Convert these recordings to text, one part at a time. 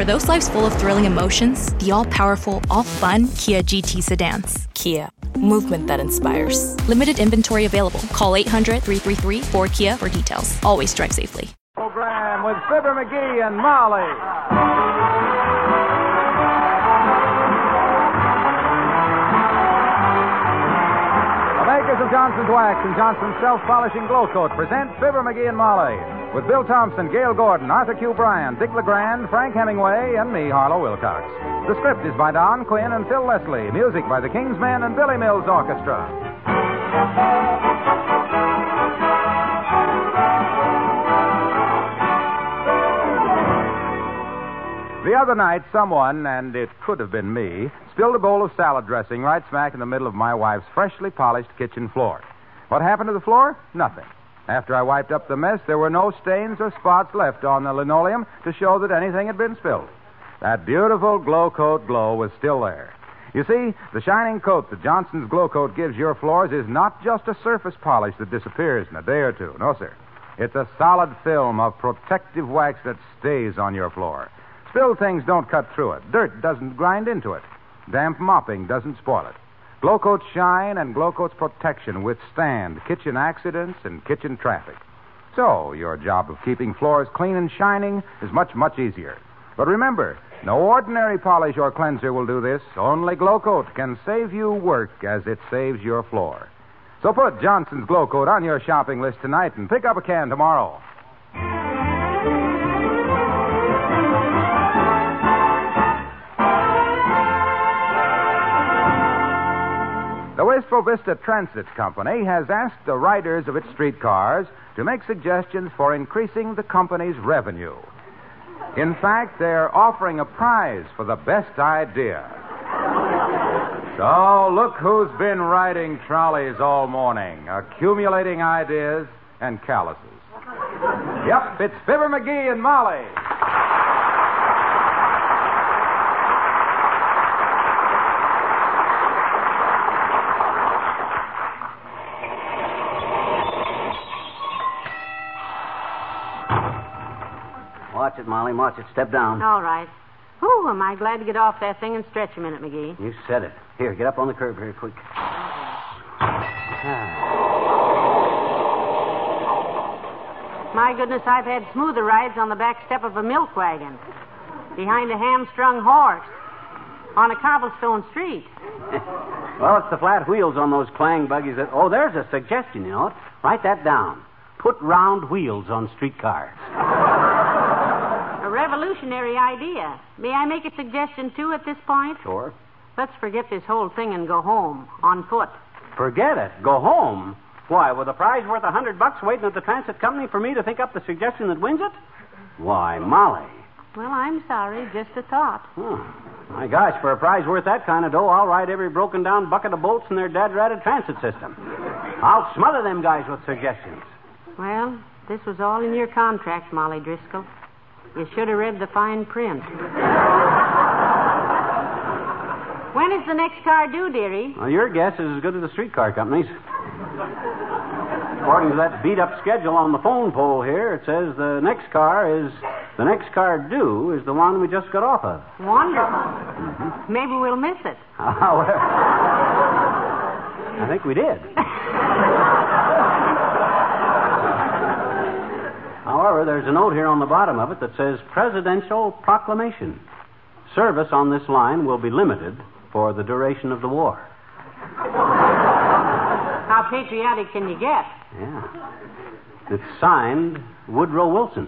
For those lives full of thrilling emotions, the all powerful, all fun Kia GT sedans. Kia, movement that inspires. Limited inventory available. Call 800 333 4Kia for details. Always drive safely. Program with Fibber McGee and Molly. The makers of Johnson's Wax and Johnson's Self Polishing Glow Coat present Fibber McGee and Molly with Bill Thompson, Gale Gordon, Arthur Q. Bryan, Dick LeGrand, Frank Hemingway, and me, Harlow Wilcox. The script is by Don Quinn and Phil Leslie. Music by the King's Men and Billy Mills Orchestra. The other night, someone, and it could have been me, spilled a bowl of salad dressing right smack in the middle of my wife's freshly polished kitchen floor. What happened to the floor? Nothing. After I wiped up the mess, there were no stains or spots left on the linoleum to show that anything had been spilled. That beautiful glow coat glow was still there. You see, the shining coat that Johnson's Glow Coat gives your floors is not just a surface polish that disappears in a day or two. No, sir. It's a solid film of protective wax that stays on your floor. Spilled things don't cut through it. Dirt doesn't grind into it. Damp mopping doesn't spoil it. Glow Coat's shine and Glow Coat's protection withstand kitchen accidents and kitchen traffic. So, your job of keeping floors clean and shining is much, much easier. But remember, no ordinary polish or cleanser will do this. Only Glow Coat can save you work as it saves your floor. So put Johnson's Glow Coat on your shopping list tonight and pick up a can tomorrow. The Wistful Vista Transit Company has asked the riders of its streetcars to make suggestions for increasing the company's revenue. In fact, they're offering a prize for the best idea. So, look who's been riding trolleys all morning, accumulating ideas and calluses. Yep, it's Fibber McGee and Molly. Watch it, Molly. Watch it. Step down. All right. Whew, am I glad to get off that thing and stretch a minute, McGee. You said it. Here, get up on the curb very quick. Ah. My goodness, I've had smoother rides on the back step of a milk wagon, behind a hamstrung horse, on a cobblestone street. well, it's the flat wheels on those clang buggies that. Oh, there's a suggestion, you know? Write that down. Put round wheels on streetcars. A revolutionary idea. May I make a suggestion, too, at this point? Sure. Let's forget this whole thing and go home on foot. Forget it. Go home. Why, with a prize worth a hundred bucks waiting at the transit company for me to think up the suggestion that wins it? Why, Molly. Well, I'm sorry, just a thought. Oh, my gosh, for a prize worth that kind of dough, I'll ride every broken down bucket of bolts in their dad ratted transit system. I'll smother them guys with suggestions. Well, this was all in your contract, Molly Driscoll. You should have read the fine print. when is the next car due, dearie? Well, your guess is as good as the streetcar company's. According to that beat up schedule on the phone pole here, it says the next car is. The next car due is the one we just got off of. Wonderful. Maybe we'll miss it. Ah, well, I think we did. However, there's a note here on the bottom of it that says Presidential Proclamation. Service on this line will be limited for the duration of the war. How patriotic can you get? Yeah. It's signed Woodrow Wilson.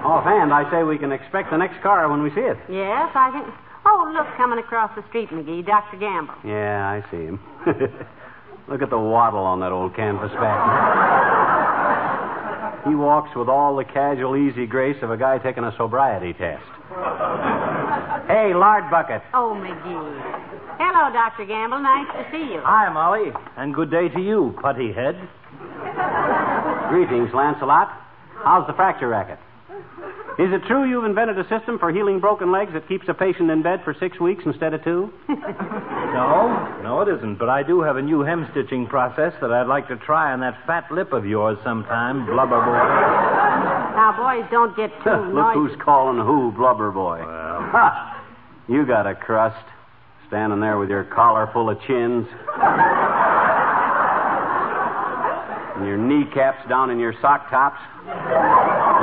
Offhand, I say we can expect the next car when we see it. Yes, I think. Oh, look, coming across the street, McGee, Dr. Gamble. Yeah, I see him. Look at the waddle on that old canvas back. he walks with all the casual, easy grace of a guy taking a sobriety test. hey, lard bucket. Oh, McGee. Hello, Dr. Gamble. Nice to see you. Hi, Molly, and good day to you, putty head. Greetings, Lancelot. How's the fracture racket? Is it true you've invented a system for healing broken legs that keeps a patient in bed for six weeks instead of two? No, no, it isn't. But I do have a new hem stitching process that I'd like to try on that fat lip of yours sometime, blubber boy. Now, boys, don't get too Look noisy. who's calling who blubber boy. Well. Ha! You got a crust. Standing there with your collar full of chins. and your kneecaps down in your sock tops.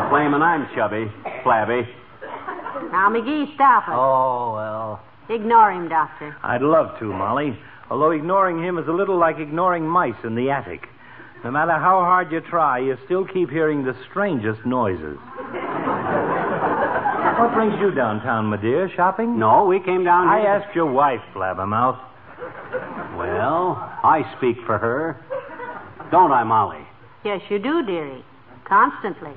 Claiming I'm chubby, flabby. Now, McGee, stop it. Oh, well. Ignore him, Doctor. I'd love to, Molly. Although ignoring him is a little like ignoring mice in the attic. No matter how hard you try, you still keep hearing the strangest noises. what brings you downtown, my dear? Shopping? No, we came down I here. asked your wife, Blabbermouth. Well, I speak for her. Don't I, Molly? Yes, you do, dearie. Constantly.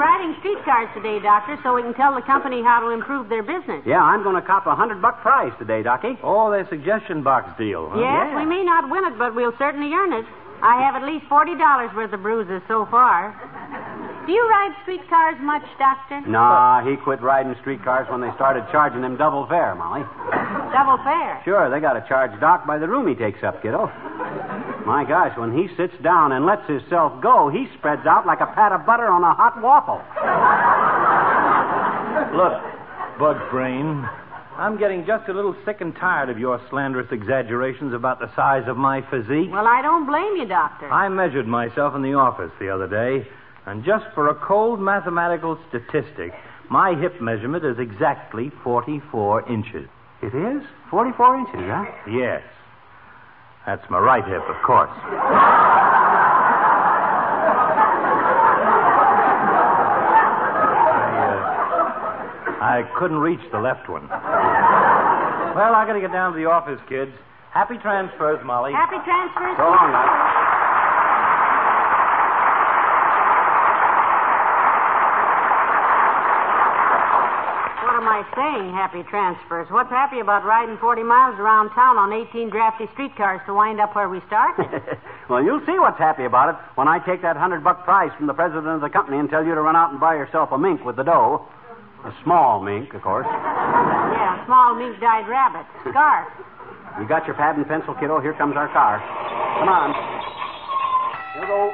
We're riding streetcars today, Doctor, so we can tell the company how to improve their business. Yeah, I'm going to cop a hundred buck prize today, Docky. Oh, eh? the suggestion box deal, huh? Yes, we may not win it, but we'll certainly earn it. I have at least forty dollars worth of bruises so far. Do you ride streetcars much, Doctor? Nah, he quit riding streetcars when they started charging him double fare, Molly. Double fare. Sure, they got to charge Doc by the room he takes up, kiddo. My gosh, when he sits down and lets himself go, he spreads out like a pat of butter on a hot waffle. Look, Bug Brain, I'm getting just a little sick and tired of your slanderous exaggerations about the size of my physique. Well, I don't blame you, Doctor. I measured myself in the office the other day, and just for a cold mathematical statistic, my hip measurement is exactly 44 inches. It is? 44 inches, huh? Yes. That's my right hip, of course. I, uh, I couldn't reach the left one. Well, I gotta get down to the office, kids. Happy transfers, Molly. Happy transfers. So long, Doc. What am I saying, happy transfers? What's happy about riding 40 miles around town on 18 drafty streetcars to wind up where we started? well, you'll see what's happy about it when I take that hundred buck prize from the president of the company and tell you to run out and buy yourself a mink with the dough. A small mink, of course. yeah, a small mink-dyed rabbit. Scarf. You got your pad and pencil, kiddo? Here comes our car. Come on. Here we go.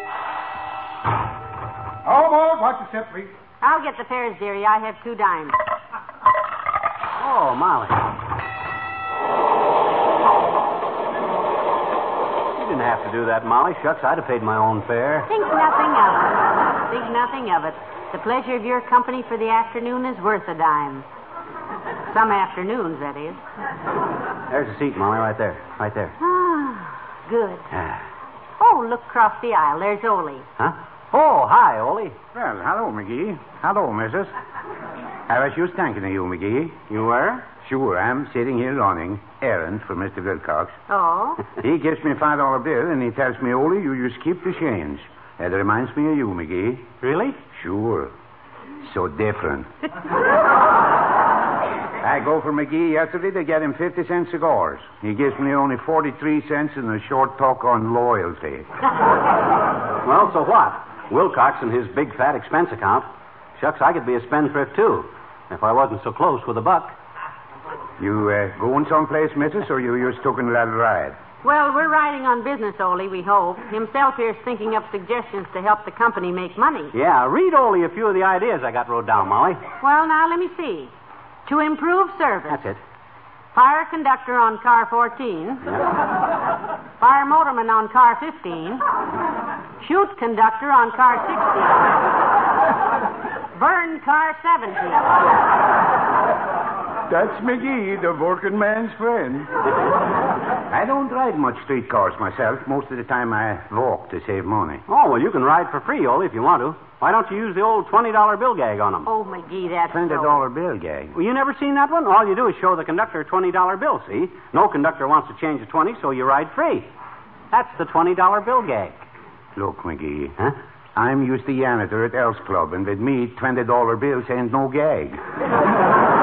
All aboard. Watch your step, please. I'll get the fares, dearie. I have two dimes. Oh, Molly. You didn't have to do that, Molly. Shucks, I'd have paid my own fare. Think nothing of it. Think nothing of it. The pleasure of your company for the afternoon is worth a dime. Some afternoons, that is. There's a seat, Molly, right there. Right there. Ah, good. Ah. Oh, look across the aisle. There's Ole. Huh? Oh, hi, Ole. Well, hello, McGee. Hello, missus. I was just thinking of you, McGee. You were? Sure, I'm sitting here running errands for Mr. Wilcox. Oh? He gives me a five dollar bill and he tells me, Ole, you just keep the change. That reminds me of you, McGee. Really? Sure. So different. I go for McGee yesterday to get him 50 cent cigars. He gives me only 43 cents in a short talk on loyalty. Well, so what? Wilcox and his big fat expense account. Shucks, I could be a spendthrift, too, if I wasn't so close with a buck. You uh, going someplace, missus, or you just taking a little ride? Well, we're riding on business, Ole, we hope. Himself here's thinking up suggestions to help the company make money. Yeah, read Ole a few of the ideas I got wrote down, Molly. Well, now, let me see. To improve service. That's it. Fire conductor on car 14. Fire motorman on car 15. Shoot conductor on car 16. Burn car 17. That's McGee, the working man's friend. I don't ride much streetcars myself. Most of the time I walk to save money. Oh, well, you can ride for free, Ole, if you want to. Why don't you use the old $20 bill gag on them? Oh, McGee, that's Twenty so- bill gag. Well, you never seen that one? All you do is show the conductor a $20 bill, see? No conductor wants to change a 20, so you ride free. That's the $20 bill gag. Look, McGee. Huh? I'm used to janitor at Elks Club, and with me, twenty dollar bills ain't no gag.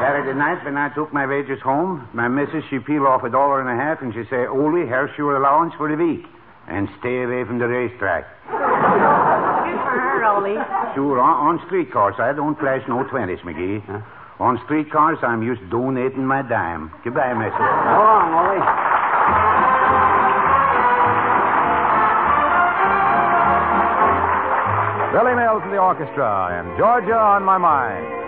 Saturday night, when I took my wages home, my missus, she peel off a dollar and a half and she say, Ole, here's your allowance for the week. And stay away from the racetrack. Good for her, Ole. Sure, on, on streetcars, I don't flash no 20s, McGee. On streetcars, I'm used to donating my dime. Goodbye, missus. Go on, Ole. Billy Mills and the orchestra, and Georgia on my mind.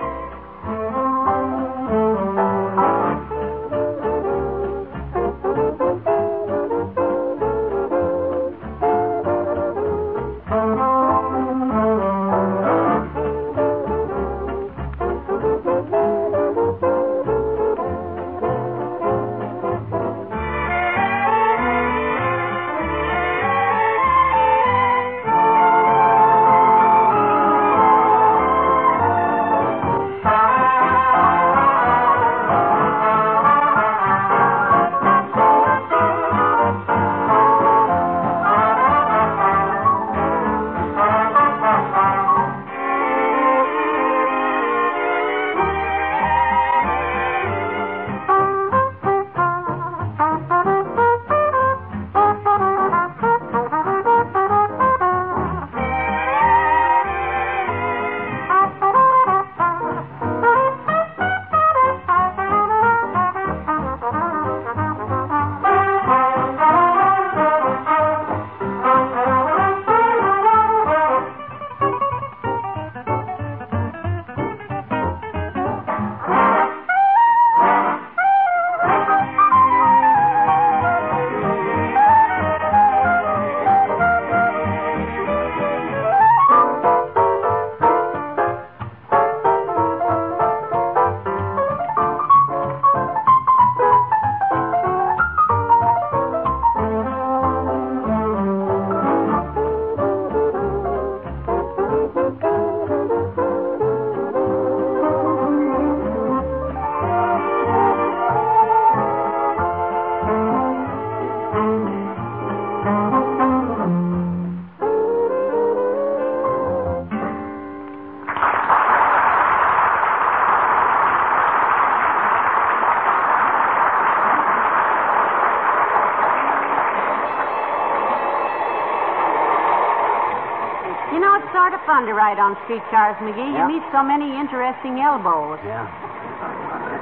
Fun to ride on streetcars, McGee. Yeah. You meet so many interesting elbows. Yeah.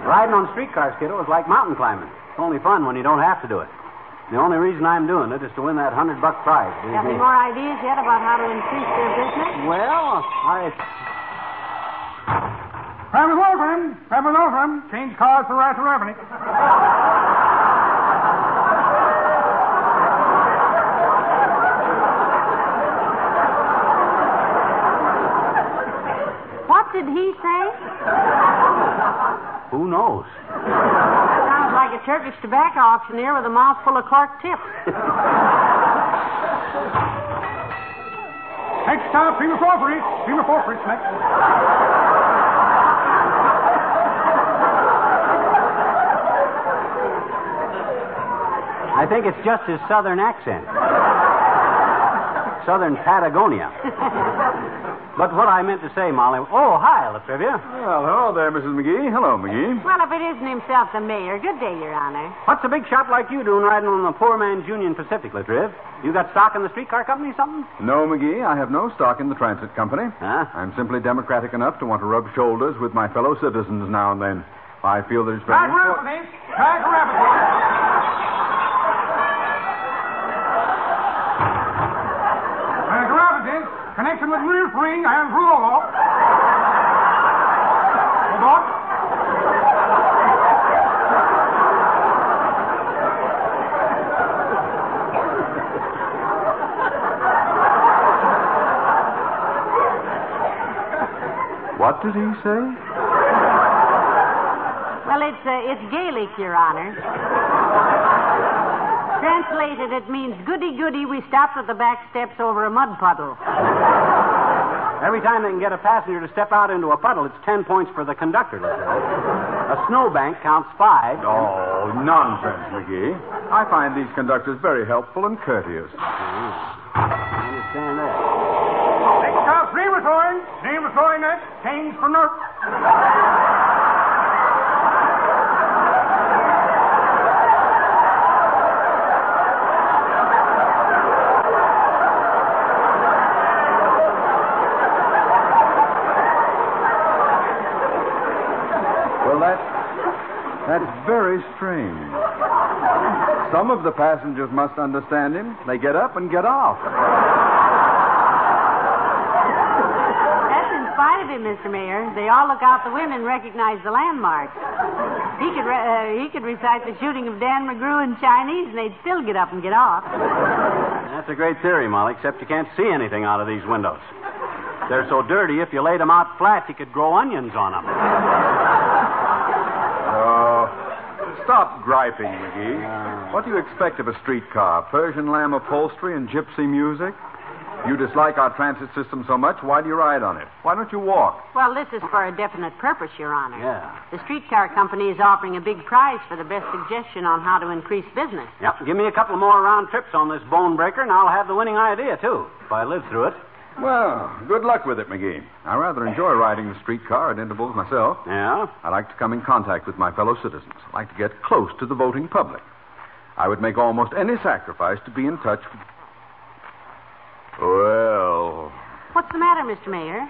Riding on streetcars, kiddo, is like mountain climbing. It's only fun when you don't have to do it. The only reason I'm doing it is to win that hundred buck prize. Got any more ideas yet about how to increase their business? Well, I. Travis Wolfram, Travis Wolfram, change cars for Rascal Revenue. What did he say? Who knows? Sounds like a Turkish tobacco auctioneer with a mouthful of cork tips. Next stop, Prima Forfrey. Prima Forfrey, next. I think it's just his southern accent. southern Patagonia. but what I meant to say, Molly. Oh, hi, La Trivia. Well, hello there, Mrs. McGee. Hello, McGee. Well, if it isn't himself, the mayor. Good day, Your Honor. What's a big shot like you doing riding on the poor man's Union Pacific, La Triv? You got stock in the streetcar company or something? No, McGee, I have no stock in the transit company. Huh? I'm simply democratic enough to want to rub shoulders with my fellow citizens now and then. I feel there's very Back important... Revenue. Back Revenue. Back Revenue. Connection with Real Spring and Rulo. Hold on. What did he say? Well, it's uh, it's Gaelic, Your Honor. Translated, it means goody goody. We stopped at the back steps over a mud puddle. Every time they can get a passenger to step out into a puddle, it's ten points for the conductor, La Triv. A snowbank counts five. Oh, nonsense, McGee. I find these conductors very helpful and courteous. Ah, I understand that. Next stop, Prima Touring. Prima Touring next. Change for Nerf. Very strange. Some of the passengers must understand him. They get up and get off. That's in spite of him, Mr. Mayor. They all look out the window and recognize the landmarks. He could re- uh, he could recite the shooting of Dan McGrew in Chinese, and they'd still get up and get off. That's a great theory, Molly, except you can't see anything out of these windows. They're so dirty, if you laid them out flat, you could grow onions on them. Stop griping, McGee. What do you expect of a streetcar? Persian lamb upholstery and gypsy music? You dislike our transit system so much, why do you ride on it? Why don't you walk? Well, this is for a definite purpose, Your Honor. Yeah. The streetcar company is offering a big prize for the best suggestion on how to increase business. Yep. Give me a couple more round trips on this bone breaker, and I'll have the winning idea, too, if I live through it. Well, good luck with it, McGee. I rather enjoy riding the streetcar at intervals myself. Yeah? I like to come in contact with my fellow citizens. I like to get close to the voting public. I would make almost any sacrifice to be in touch with. Well, What's the matter, Mr. Mayor?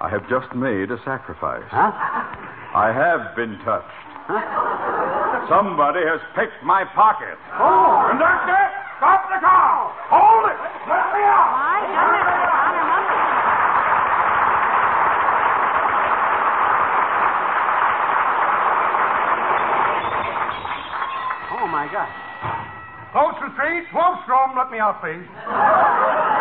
I have just made a sacrifice. Huh? I have been touched. Huh? Somebody has picked my pocket. Oh, conductor, stop the car. Hold it. Let me out. My goodness, Your Honor, must- Oh, my God. Close the street. Wolfstrom, let me out, please.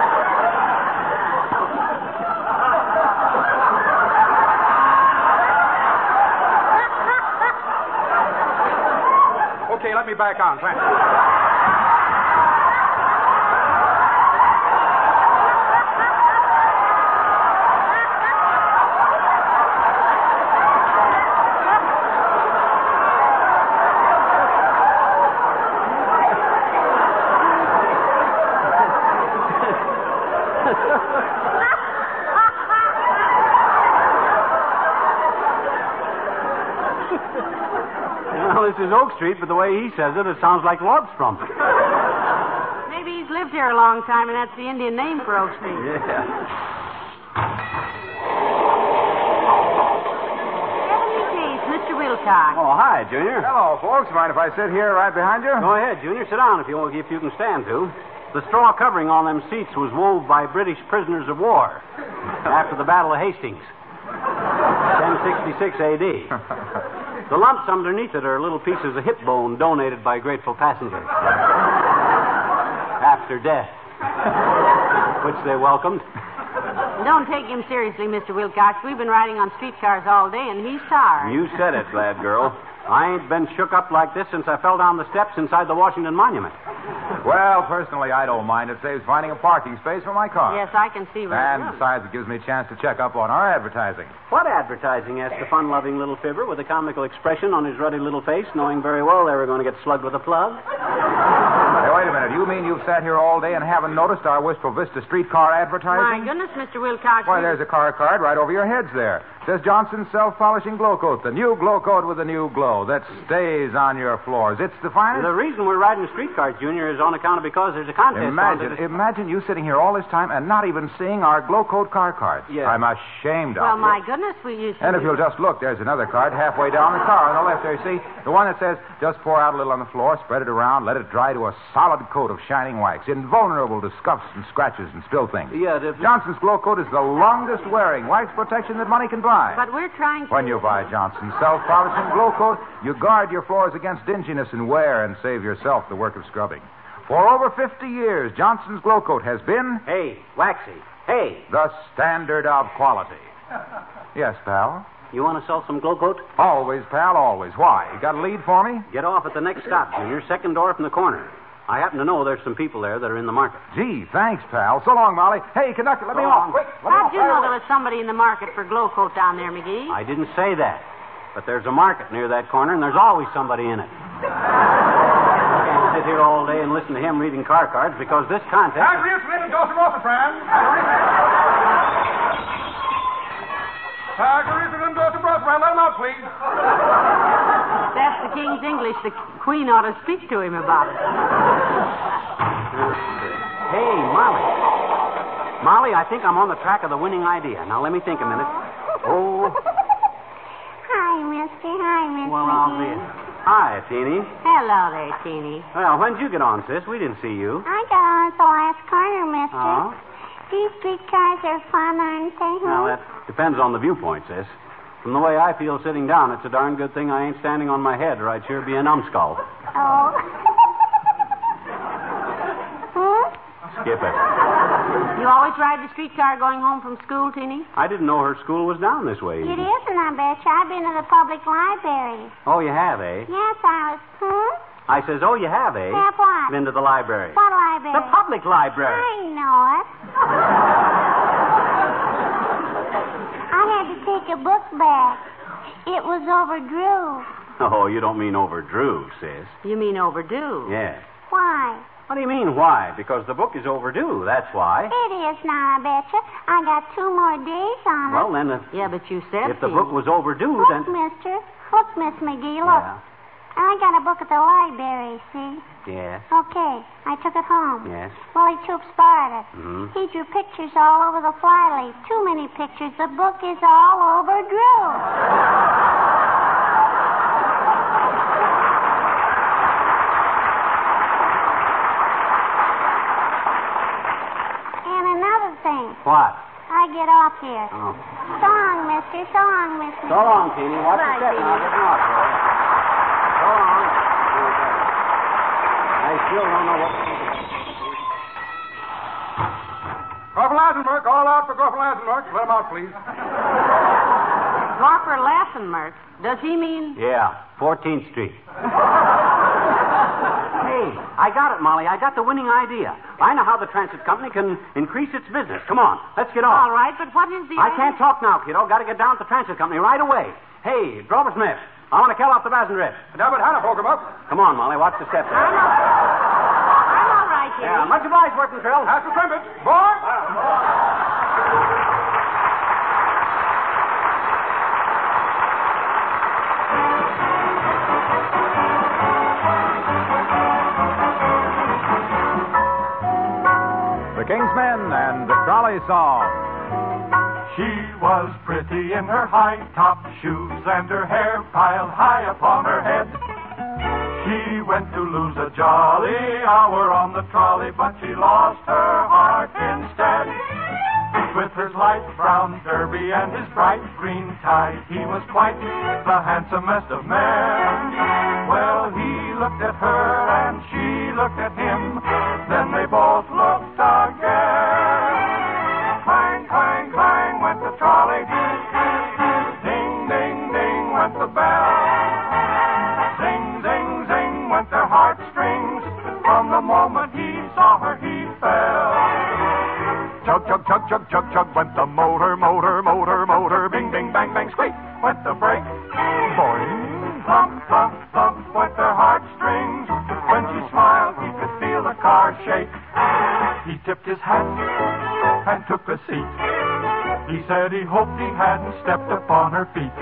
Okay, let me back on. Thanks. Street, but the way he says it, it sounds like Lordstrom. Maybe he's lived here a long time, and that's the Indian name for Oak Street. Yeah. Ebony Case, Mr. Wilcox. Oh, hi, Junior. Hello, folks. Mind if I sit here right behind you? Go ahead, Junior. Sit down if you if you can stand to. The straw covering on them seats was wove by British prisoners of war after the Battle of Hastings, 1066 A.D. The lumps underneath it are little pieces of hip bone donated by grateful passengers after death, which they welcomed. Don't take him seriously, Mr. Wilcox. We've been riding on streetcars all day, and he's tired. You said it, lad girl. I ain't been shook up like this since I fell down the steps inside the Washington Monument. Well, personally, I don't mind. It saves finding a parking space for my car. Yes, I can see right And besides, it gives me a chance to check up on our advertising. What advertising? asked the fun loving little fibber with a comical expression on his ruddy little face, knowing very well they were going to get slugged with a plug. Hey, wait a minute. You mean you've sat here all day and haven't noticed our Wistful Vista streetcar advertising? My goodness, Mr. Wilcox. Why, there's a car card right over your heads there. Says Johnson's self-polishing glow coat, the new glow coat with a new glow that stays on your floors. It's the finest. The reason we're riding streetcars, Junior, is on account of because there's a contest. Imagine, to- imagine you sitting here all this time and not even seeing our glow coat car cards. Yeah. I'm ashamed of Well, you. my goodness, we used to. And if you'll just look, there's another card halfway down the car on the left there. You see? The one that says, just pour out a little on the floor, spread it around, let it dry to a solid coat of shining wax, invulnerable to scuffs and scratches and spill things. Yeah, the- Johnson's Glow Coat is the longest wearing wax protection that money can buy. But we're trying to. When you buy Johnson's self polishing glow coat, you guard your floors against dinginess and wear and save yourself the work of scrubbing. For over 50 years, Johnson's Glow Coat has been Hey, Waxy. Hey, the standard of quality. Yes, pal. you want to sell some glow coat? Always, pal, always. Why? You got a lead for me? Get off at the next stop, Junior. Second door from the corner. I happen to know there's some people there that are in the market. Gee, thanks, pal. So long, Molly. Hey, conductor, let me So off. long. Quick, let How'd off. you know there was somebody in the market for glow coat down there, McGee? I didn't say that. But there's a market near that corner, and there's always somebody in it. I can't sit here all day and listen to him reading car cards because this contest. Agrius, little Joseph Rosafran. Agrius, little Joseph Rosafran. Let him out, please. That's the king's English, the queen ought to speak to him about it. Hey, Molly. Molly, I think I'm on the track of the winning idea. Now, let me think a minute. Oh, Hi, mister. Hi, Miss well, I'll be. Hi, Teeny. Hello there, Teeny. Well, when'd you get on, sis? We didn't see you. I got on at the last corner, mister. Oh? These streetcars are fun, aren't they? Well, huh? that depends on the viewpoint, sis. From the way I feel sitting down, it's a darn good thing I ain't standing on my head, or I'd sure be a numbskull. Oh. hmm? Skip it. You always ride the streetcar going home from school, Teeny? I didn't know her school was down this way. It isn't, I bet you. I've been to the public library. Oh, you have, eh? Yes, I was. Hmm? I says, oh, you have, eh? Have what? Been to the library. What library? The public library. I know it. I had to take a book back. It was overdue. Oh, you don't mean overdrew, sis. You mean overdue? Yeah. Why? What do you mean, why? Because the book is overdue, that's why. It is now, I bet you. I got two more days on it. Well, then, if, Yeah, but you said if the Teeny. book was overdue, Look, then. mister. Look, Miss McGee, look. Yeah. I got a book at the library, see? Yes. Okay, I took it home. Yes. Willie Toops borrowed it. Mhm. He drew pictures all over the flyleaf. Too many pictures. The book is all overdue. and another thing. What? I get off here. Oh. So long, mister. So long, mister. So long, Teeny. Watch your Bye, step, and I'll Teeny. get off there. So long. I still don't know what. Corporal Eisenberg, call out for Corporal Eisenberg. Let him out, please. Corporal Lassenmark. Does he mean? Yeah, 14th Street. hey, I got it, Molly. I got the winning idea. I know how the transit company can increase its business. Come on, let's get off. All right, but what is the I can't talk now, kiddo. Got to get down to the transit company right away. Hey, Drover Smith, I want to kill off the Basendress. David Hannah, poke him up. Come on, Molly. Watch the steps. I'm all, I'm all right, Teeny. Yeah, much obliged, working Trill. That's the trumpet. Boy! The King's Men and the Trolley Song. Was pretty in her high top shoes and her hair piled high upon her head. She went to lose a jolly hour on the trolley, but she lost her heart instead. With his light brown derby and his bright green tie, he was quite the handsomest of men. Well, he looked at her and she looked at him, then they both Chug, chug, chug, chug, went the motor, motor, motor, motor. Bing, bing, bang, bang, squeak went the brake. Boing, thump, thump, thump went their heartstrings. When she smiled, he could feel the car shake. He tipped his hat and took a seat. He said he hoped he hadn't stepped upon her feet.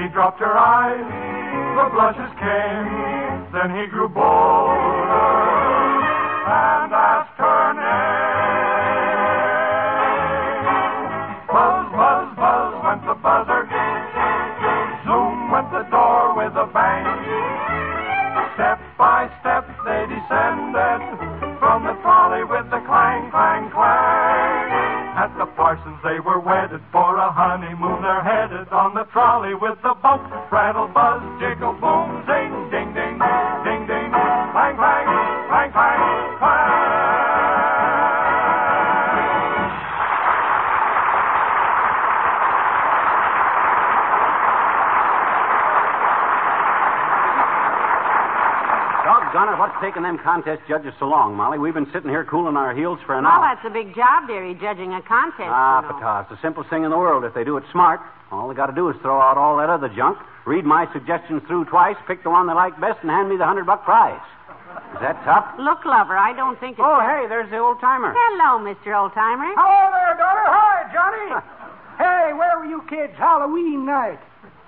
She dropped her eyes, the blushes came. Then he grew bolder taking them contest judges so long, Molly? We've been sitting here cooling our heels for an Well, hour. Well, that's a big job, dearie, judging a contest. Ah, you know. pata, it's the simplest thing in the world if they do it smart. All they got to do is throw out all that other junk, read my suggestions through twice, pick the one they like best, and hand me the hundred buck prize. Is that tough? Look, lover, I don't think it's. Oh, hey, there's the old timer. Hello, Mr. Oldtimer. Hello there, daughter. Hi, Johnny. hey, where were you kids Halloween night?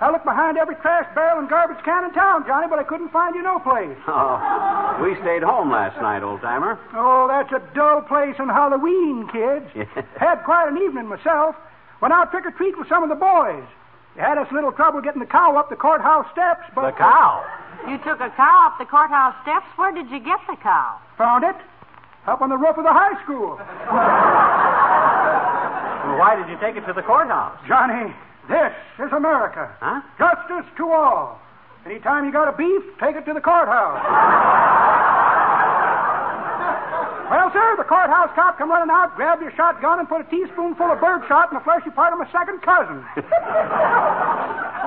I looked behind every trash barrel and garbage can in town, Johnny, but I couldn't find you no place. Oh, we stayed home last night, old timer. Oh, that's a dull place on Halloween, kids. Had quite an evening myself. Went out trick or treat with some of the boys. You had us a little trouble getting the cow up the courthouse steps, but. The cow? You took a cow up the courthouse steps. Where did you get the cow? Found it. Up on the roof of the high school. Well, why did you take it to the courthouse? Johnny, this is America. Huh? Justice to all. Anytime you got a beef, take it to the courthouse. well, sir, the courthouse cop come running out, grabbed your shotgun, and put a teaspoonful of birdshot in the fleshy part of my second cousin.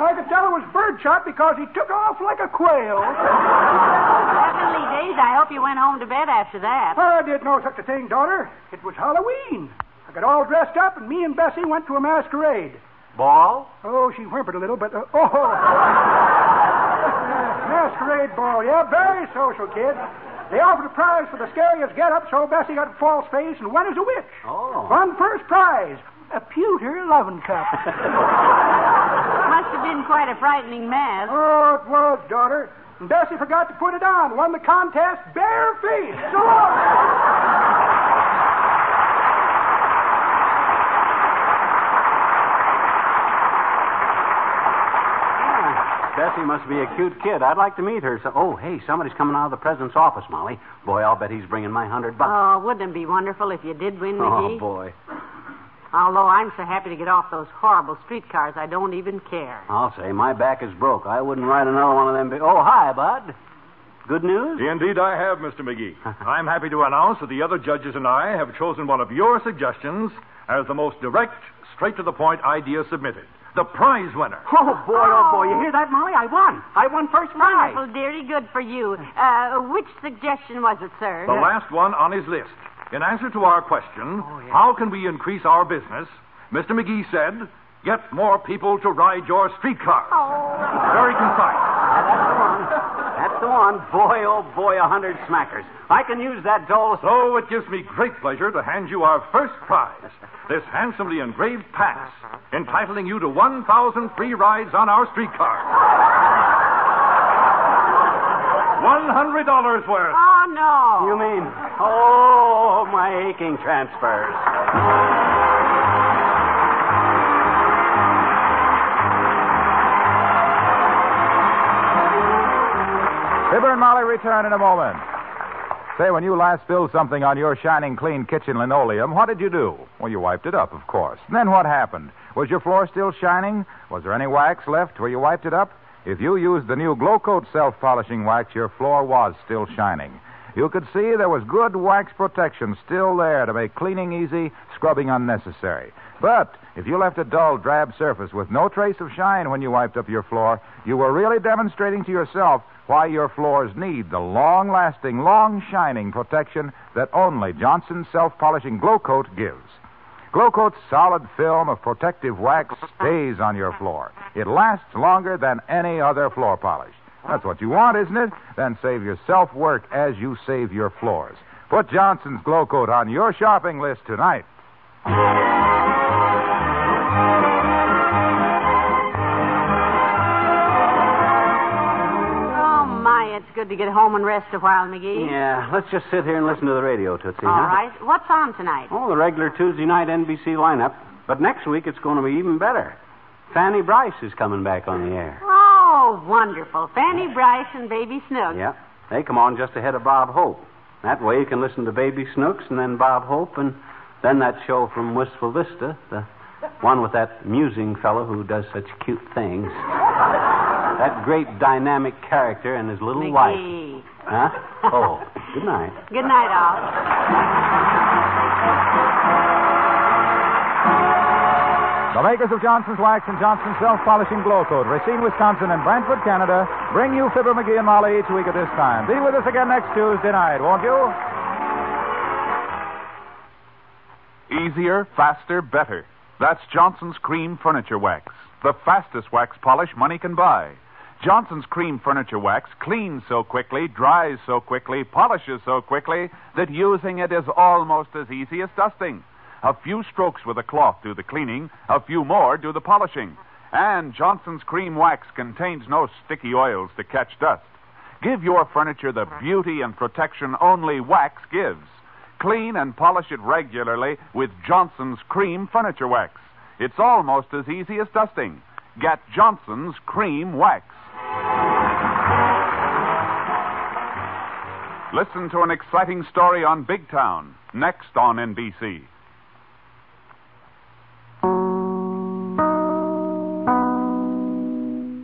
I could tell it was birdshot because he took off like a quail. Heavenly days, I hope you went home to bed after that. Well, I did no such a thing, daughter. It was Halloween. I got all dressed up, and me and Bessie went to a masquerade. Ball? Oh, she whimpered a little, but uh, oh, masquerade ball. Yeah, very social, kid. They offered a prize for the scariest get-up, so Bessie got a false face and went as a witch. Oh. Won first prize, a pewter loving cup. Must have been quite a frightening mask. oh, it was, daughter. And Bessie forgot to put it on. Won the contest barefaced. So long. Bessie must be a cute kid. I'd like to meet her. So, oh, hey, somebody's coming out of the president's office, Molly. Boy, I'll bet he's bringing my hundred bucks. Oh, wouldn't it be wonderful if you did win, McGee? Oh, McGee? boy. Although I'm so happy to get off those horrible streetcars, I don't even care. I'll say my back is broke. I wouldn't ride another one of them. Big... Oh, hi, Bud. Good news? Indeed, I have, Mr. McGee. I'm happy to announce that the other judges and I have chosen one of your suggestions as the most direct, straight to the point idea submitted. The prize winner. Oh, boy, oh, boy. You hear that, Molly? I won. I won first prize. Wonderful, dearie. Good for you. Uh, which suggestion was it, sir? The last one on his list. In answer to our question, how can we increase our business? Mr. McGee said, get more people to ride your streetcar. Very concise. That's the one. That's the one. Boy, oh, boy, a hundred smackers. I can use that doll. So it gives me great pleasure to hand you our first prize. This handsomely engraved pass, entitling you to 1,000 free rides on our streetcar. $100 worth. Oh, no. You mean, oh, my aching transfers. Fibber and Molly return in a moment. Say, when you last spilled something on your shining clean kitchen linoleum, what did you do? Well, you wiped it up, of course. And then what happened? Was your floor still shining? Was there any wax left where you wiped it up? If you used the new Glow Coat self polishing wax, your floor was still shining. You could see there was good wax protection still there to make cleaning easy, scrubbing unnecessary. But if you left a dull, drab surface with no trace of shine when you wiped up your floor, you were really demonstrating to yourself why your floors need the long lasting, long shining protection that only Johnson's self polishing Glow Coat gives. Glow Coat's solid film of protective wax stays on your floor. It lasts longer than any other floor polish. That's what you want, isn't it? Then save yourself work as you save your floors. Put Johnson's Glow Coat on your shopping list tonight. To get home and rest a while, McGee. Yeah, let's just sit here and listen to the radio, Tootsie. All huh? right. What's on tonight? Oh, the regular Tuesday night NBC lineup. But next week it's going to be even better. Fanny Brice is coming back on the air. Oh, wonderful. Fanny Brice and Baby Snooks. Yeah. They come on just ahead of Bob Hope. That way you can listen to Baby Snooks and then Bob Hope and then that show from Wistful Vista, the one with that musing fellow who does such cute things. that great dynamic character and his little wife. Huh? Oh, good night. Good night, all. The makers of Johnson's Wax and Johnson's Self Polishing Glow Coat, Racine, Wisconsin, and Brantford, Canada, bring you Fibber McGee and Molly each week at this time. Be with us again next Tuesday night, won't you? Easier, faster, better. That's Johnson's Cream Furniture Wax, the fastest wax polish money can buy. Johnson's Cream Furniture Wax cleans so quickly, dries so quickly, polishes so quickly that using it is almost as easy as dusting. A few strokes with a cloth do the cleaning, a few more do the polishing. And Johnson's Cream Wax contains no sticky oils to catch dust. Give your furniture the beauty and protection only wax gives. Clean and polish it regularly with Johnson's Cream Furniture Wax. It's almost as easy as dusting. Get Johnson's Cream Wax. Listen to an exciting story on Big Town next on NBC.